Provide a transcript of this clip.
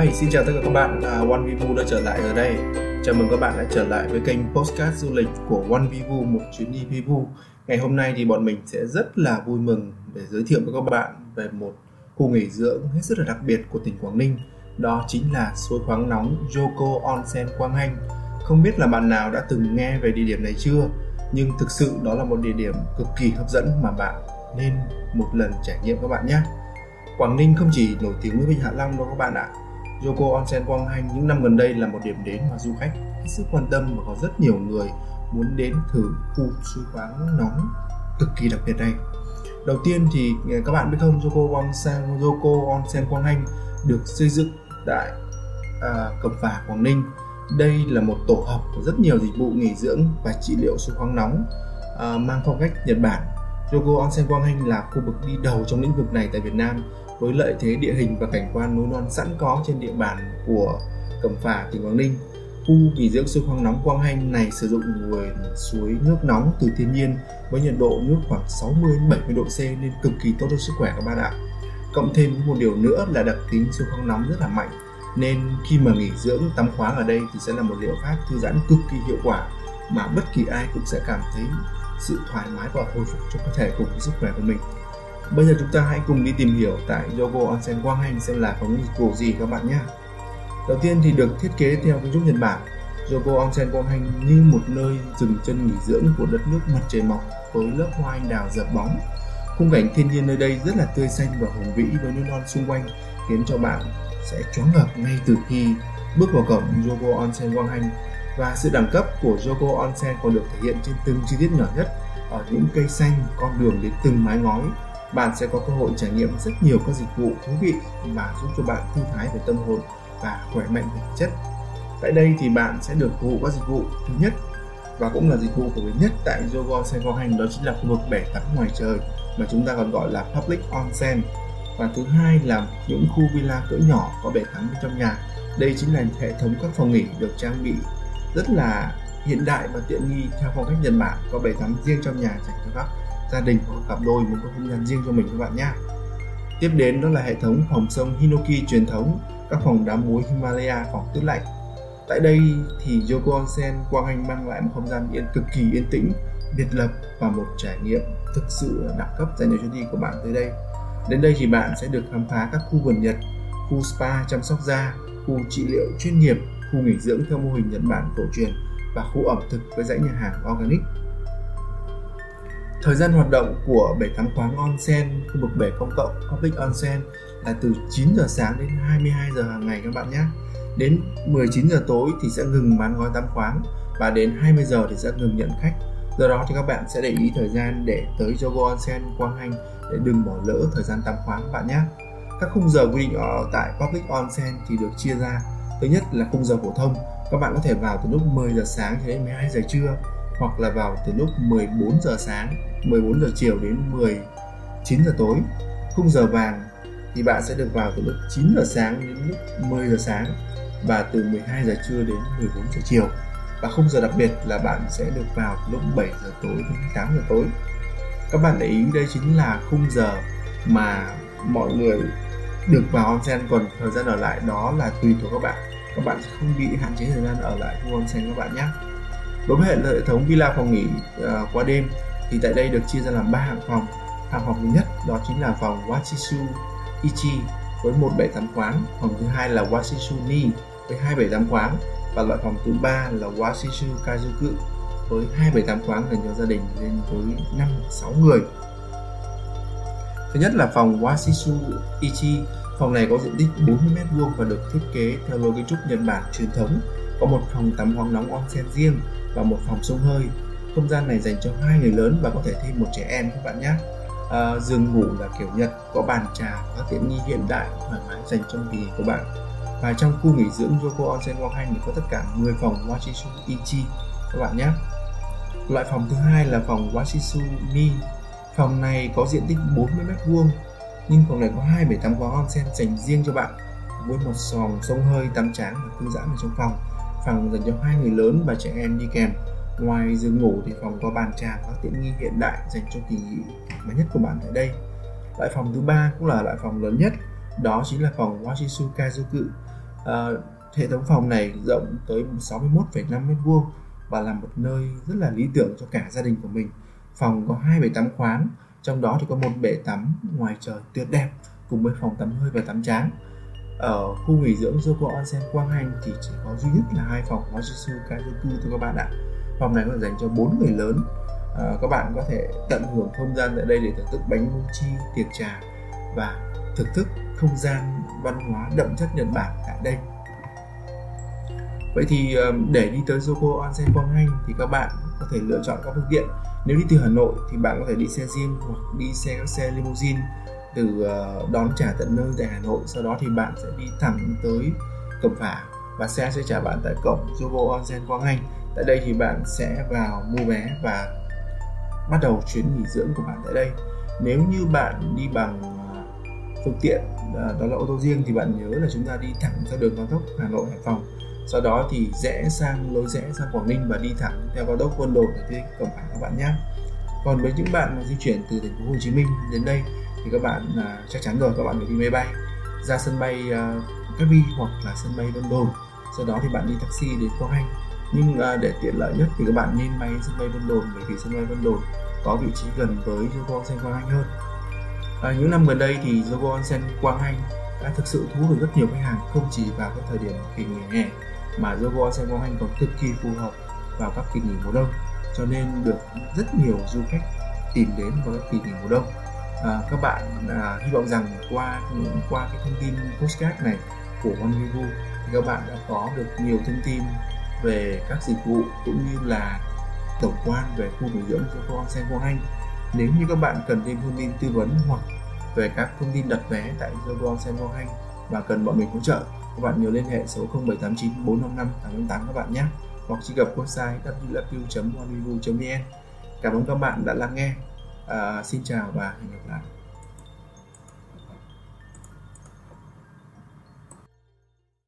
Hi, xin chào tất cả các bạn, à, One Vivu đã trở lại ở đây. Chào mừng các bạn đã trở lại với kênh Postcard Du lịch của One Vivu, một chuyến đi Vivu. Ngày hôm nay thì bọn mình sẽ rất là vui mừng để giới thiệu với các bạn về một khu nghỉ dưỡng hết sức là đặc biệt của tỉnh Quảng Ninh. Đó chính là suối khoáng nóng Yoko Onsen Quang Hanh. Không biết là bạn nào đã từng nghe về địa điểm này chưa? Nhưng thực sự đó là một địa điểm cực kỳ hấp dẫn mà bạn nên một lần trải nghiệm các bạn nhé. Quảng Ninh không chỉ nổi tiếng với Vịnh Hạ Long đâu các bạn ạ. Yoko Onsen Quang Hanh những năm gần đây là một điểm đến mà du khách hết sức quan tâm và có rất nhiều người muốn đến thử khu suối khoáng nóng cực kỳ đặc biệt này. Đầu tiên thì ờ, các bạn biết không Yoko Onsen Yoko Onsen Quang Hanh được xây dựng tại à, Cẩm Phả Quảng Ninh. Đây là một tổ hợp của rất nhiều dịch vụ nghỉ dưỡng và trị liệu suối khoáng nóng à, mang phong cách Nhật Bản. Yoko Onsen Quang Hanh là khu vực đi đầu trong lĩnh vực này tại Việt Nam với lợi thế địa hình và cảnh quan núi non sẵn có trên địa bàn của Cẩm Phả, tỉnh Quảng Ninh. Khu nghỉ dưỡng suối khoáng nóng Quang Hanh này sử dụng nguồn suối nước nóng từ thiên nhiên với nhiệt độ nước khoảng 60 70 độ C nên cực kỳ tốt cho sức khỏe các bạn ạ. Cộng thêm một điều nữa là đặc tính suối khoáng nóng rất là mạnh nên khi mà nghỉ dưỡng tắm khoáng ở đây thì sẽ là một liệu pháp thư giãn cực kỳ hiệu quả mà bất kỳ ai cũng sẽ cảm thấy sự thoải mái và hồi phục cho cơ thể cùng với sức khỏe của mình. Bây giờ chúng ta hãy cùng đi tìm hiểu tại Yogo Onsen Quang Hành xem là có những dịch vụ gì các bạn nhé. Đầu tiên thì được thiết kế theo kiến trúc Nhật Bản, Yogo Onsen Quang Hành như một nơi dừng chân nghỉ dưỡng của đất nước mặt trời mọc với lớp hoa anh đào dập bóng. Khung cảnh thiên nhiên nơi đây rất là tươi xanh và hùng vĩ với núi non xung quanh khiến cho bạn sẽ choáng ngợp ngay từ khi bước vào cổng Yogo Onsen Quang Hành và sự đẳng cấp của Yogo Onsen còn được thể hiện trên từng chi tiết nhỏ nhất. Ở những cây xanh, con đường đến từng mái ngói bạn sẽ có cơ hội trải nghiệm rất nhiều các dịch vụ thú vị mà giúp cho bạn thư thái về tâm hồn và khỏe mạnh về thể chất. Tại đây thì bạn sẽ được phục vụ các dịch vụ thứ nhất và cũng là dịch vụ phổ biến nhất tại Yogo Hành đó chính là khu vực bể tắm ngoài trời mà chúng ta còn gọi là public onsen. Và thứ hai là những khu villa cỡ nhỏ có bể tắm bên trong nhà. Đây chính là hệ thống các phòng nghỉ được trang bị rất là hiện đại và tiện nghi theo phong cách Nhật Bản có bể tắm riêng trong nhà dành cho các gia đình hoặc cặp đôi muốn có không gian riêng cho mình các bạn nhé. Tiếp đến đó là hệ thống phòng sông Hinoki truyền thống, các phòng đá muối Himalaya, phòng tuyết lạnh. Tại đây thì Yoko Onsen Quang Anh mang lại một không gian yên cực kỳ yên tĩnh, biệt lập và một trải nghiệm thực sự đẳng cấp dành cho chuyến đi của bạn tới đây. Đến đây thì bạn sẽ được khám phá các khu vườn Nhật, khu spa chăm sóc da, khu trị liệu chuyên nghiệp, khu nghỉ dưỡng theo mô hình Nhật Bản cổ truyền và khu ẩm thực với dãy nhà hàng organic Thời gian hoạt động của bể tắm khoáng onsen, khu vực bể công cộng public onsen là từ 9 giờ sáng đến 22 giờ hàng ngày các bạn nhé. Đến 19 giờ tối thì sẽ ngừng bán gói tắm khoáng và đến 20 giờ thì sẽ ngừng nhận khách. Do đó thì các bạn sẽ để ý thời gian để tới Jogo Onsen Quang Hành để đừng bỏ lỡ thời gian tắm khoáng các bạn nhé. Các khung giờ quy định ở tại Public Onsen thì được chia ra. Thứ nhất là khung giờ phổ thông, các bạn có thể vào từ lúc 10 giờ sáng cho đến 12 giờ trưa hoặc là vào từ lúc 14 giờ sáng, 14 giờ chiều đến 19 giờ tối. Khung giờ vàng thì bạn sẽ được vào từ lúc 9 giờ sáng đến lúc 10 giờ sáng và từ 12 giờ trưa đến 14 giờ chiều. Và khung giờ đặc biệt là bạn sẽ được vào từ lúc 7 giờ tối đến 8 giờ tối. Các bạn để ý đây chính là khung giờ mà mọi người được vào onsen còn thời gian ở lại đó là tùy thuộc các bạn các bạn sẽ không bị hạn chế thời gian ở lại khu onsen các bạn nhé đối với hệ thống villa phòng nghỉ uh, qua đêm thì tại đây được chia ra làm ba hạng phòng hạng phòng thứ nhất đó chính là phòng Washisu Ichi với một quán, phòng thứ hai là Washisu Ni với hai quán và loại phòng thứ ba là Washisu Kazuku với hai quán dành cho gia đình lên tới 5 6 người. Thứ nhất là phòng Washisu Ichi. Phòng này có diện tích 40m2 và được thiết kế theo lối kiến trúc Nhật Bản truyền thống. Có một phòng tắm khoáng nóng onsen riêng và một phòng sông hơi. Không gian này dành cho hai người lớn và có thể thêm một trẻ em các bạn nhé. À, giường ngủ là kiểu nhật có bàn trà có tiện nghi hiện đại thoải mái dành cho kỳ nghỉ của bạn. Và trong khu nghỉ dưỡng Yoko Onsen Wang thì có tất cả 10 phòng Washisu Ichi các bạn nhé. Loại phòng thứ hai là phòng Washisu Ni phòng này có diện tích 40 m2 nhưng phòng này có hai bể tắm có onsen dành riêng cho bạn. Với một sòng sông hơi tắm tráng và thư giãn ở trong phòng. Phòng dành cho hai người lớn và trẻ em đi kèm. Ngoài giường ngủ thì phòng có bàn trà có tiện nghi hiện đại dành cho kỳ nghỉ thoải nhất của bạn tại đây. Loại phòng thứ ba cũng là loại phòng lớn nhất. Đó chính là phòng Washisu Kazuku À, ờ, hệ thống phòng này rộng tới 61,5 m2 và là một nơi rất là lý tưởng cho cả gia đình của mình. Phòng có hai bể tắm khoáng, trong đó thì có một bể tắm ngoài trời tuyệt đẹp cùng với phòng tắm hơi và tắm tráng. Ở khu nghỉ dưỡng Joko Onsen Quang Hành thì chỉ có duy nhất là hai phòng Washisu Kazoku thôi các bạn ạ. Phòng này có dành cho bốn người lớn. À, các bạn có thể tận hưởng không gian tại đây để thưởng thức bánh mochi, tiệc trà và thưởng thức không gian văn hóa đậm chất Nhật Bản tại đây vậy thì ờ, để đi tới Joko Onsen Quang Hành thì các bạn có thể lựa chọn các phương tiện. Nếu đi từ Hà Nội thì bạn có thể đi xe riêng hoặc đi xe các xe limousine từ ờ, đón trả tận nơi tại Hà Nội. Sau đó thì bạn sẽ đi thẳng tới Cẩm Phả và xe sẽ trả bạn tại cổng Jovo Onsen Quang Anh. Tại đây thì bạn sẽ vào mua vé và bắt đầu chuyến nghỉ dưỡng của bạn tại đây. Nếu như bạn đi bằng ờ, phương tiện ờ, đó là ô tô riêng thì bạn nhớ là chúng ta đi thẳng theo đường cao tốc Hà Nội Hải Phòng sau đó thì rẽ sang lối rẽ sang Quảng Ninh và đi thẳng theo cao tốc Vân Đồn để tới Cẩm Phả các bạn nhé. Còn với những bạn mà di chuyển từ thành phố Hồ Chí Minh đến đây thì các bạn à, chắc chắn rồi các bạn phải đi máy bay ra sân bay à, Cát Bi hoặc là sân bay Vân Đồn. Sau đó thì bạn đi taxi đến Quang anh Nhưng à, để tiện lợi nhất thì các bạn nên bay sân bay Vân Đồn bởi vì sân bay Vân Đồn có vị trí gần với Yogo Onsen Quang anh hơn. À, những năm gần đây thì Yogo Onsen Quang anh đã thực sự thu hút được rất nhiều khách hàng không chỉ vào các thời điểm kỳ nghỉ hè mà Yogo Onsen Hành còn cực kỳ phù hợp vào các kỳ nghỉ mùa đông. Cho nên được rất nhiều du khách tìm đến vào các kỳ nghỉ mùa đông. À, các bạn à, hy vọng rằng qua những qua cái thông tin postcard này của OneView thì các bạn đã có được nhiều thông tin về các dịch vụ cũng như là tổng quan về khu nghỉ dưỡng Yogo Onsen Quang Anh nếu như các bạn cần thêm thông tin tư vấn hoặc về các thông tin đặt vé tại Yogo Onsen Quang Anh và cần bọn mình hỗ trợ các bạn nhớ liên hệ số 0789 455 888 các bạn nhé hoặc truy cập website www.onevivu.vn Cảm ơn các bạn đã lắng nghe. À, xin chào và hẹn gặp lại.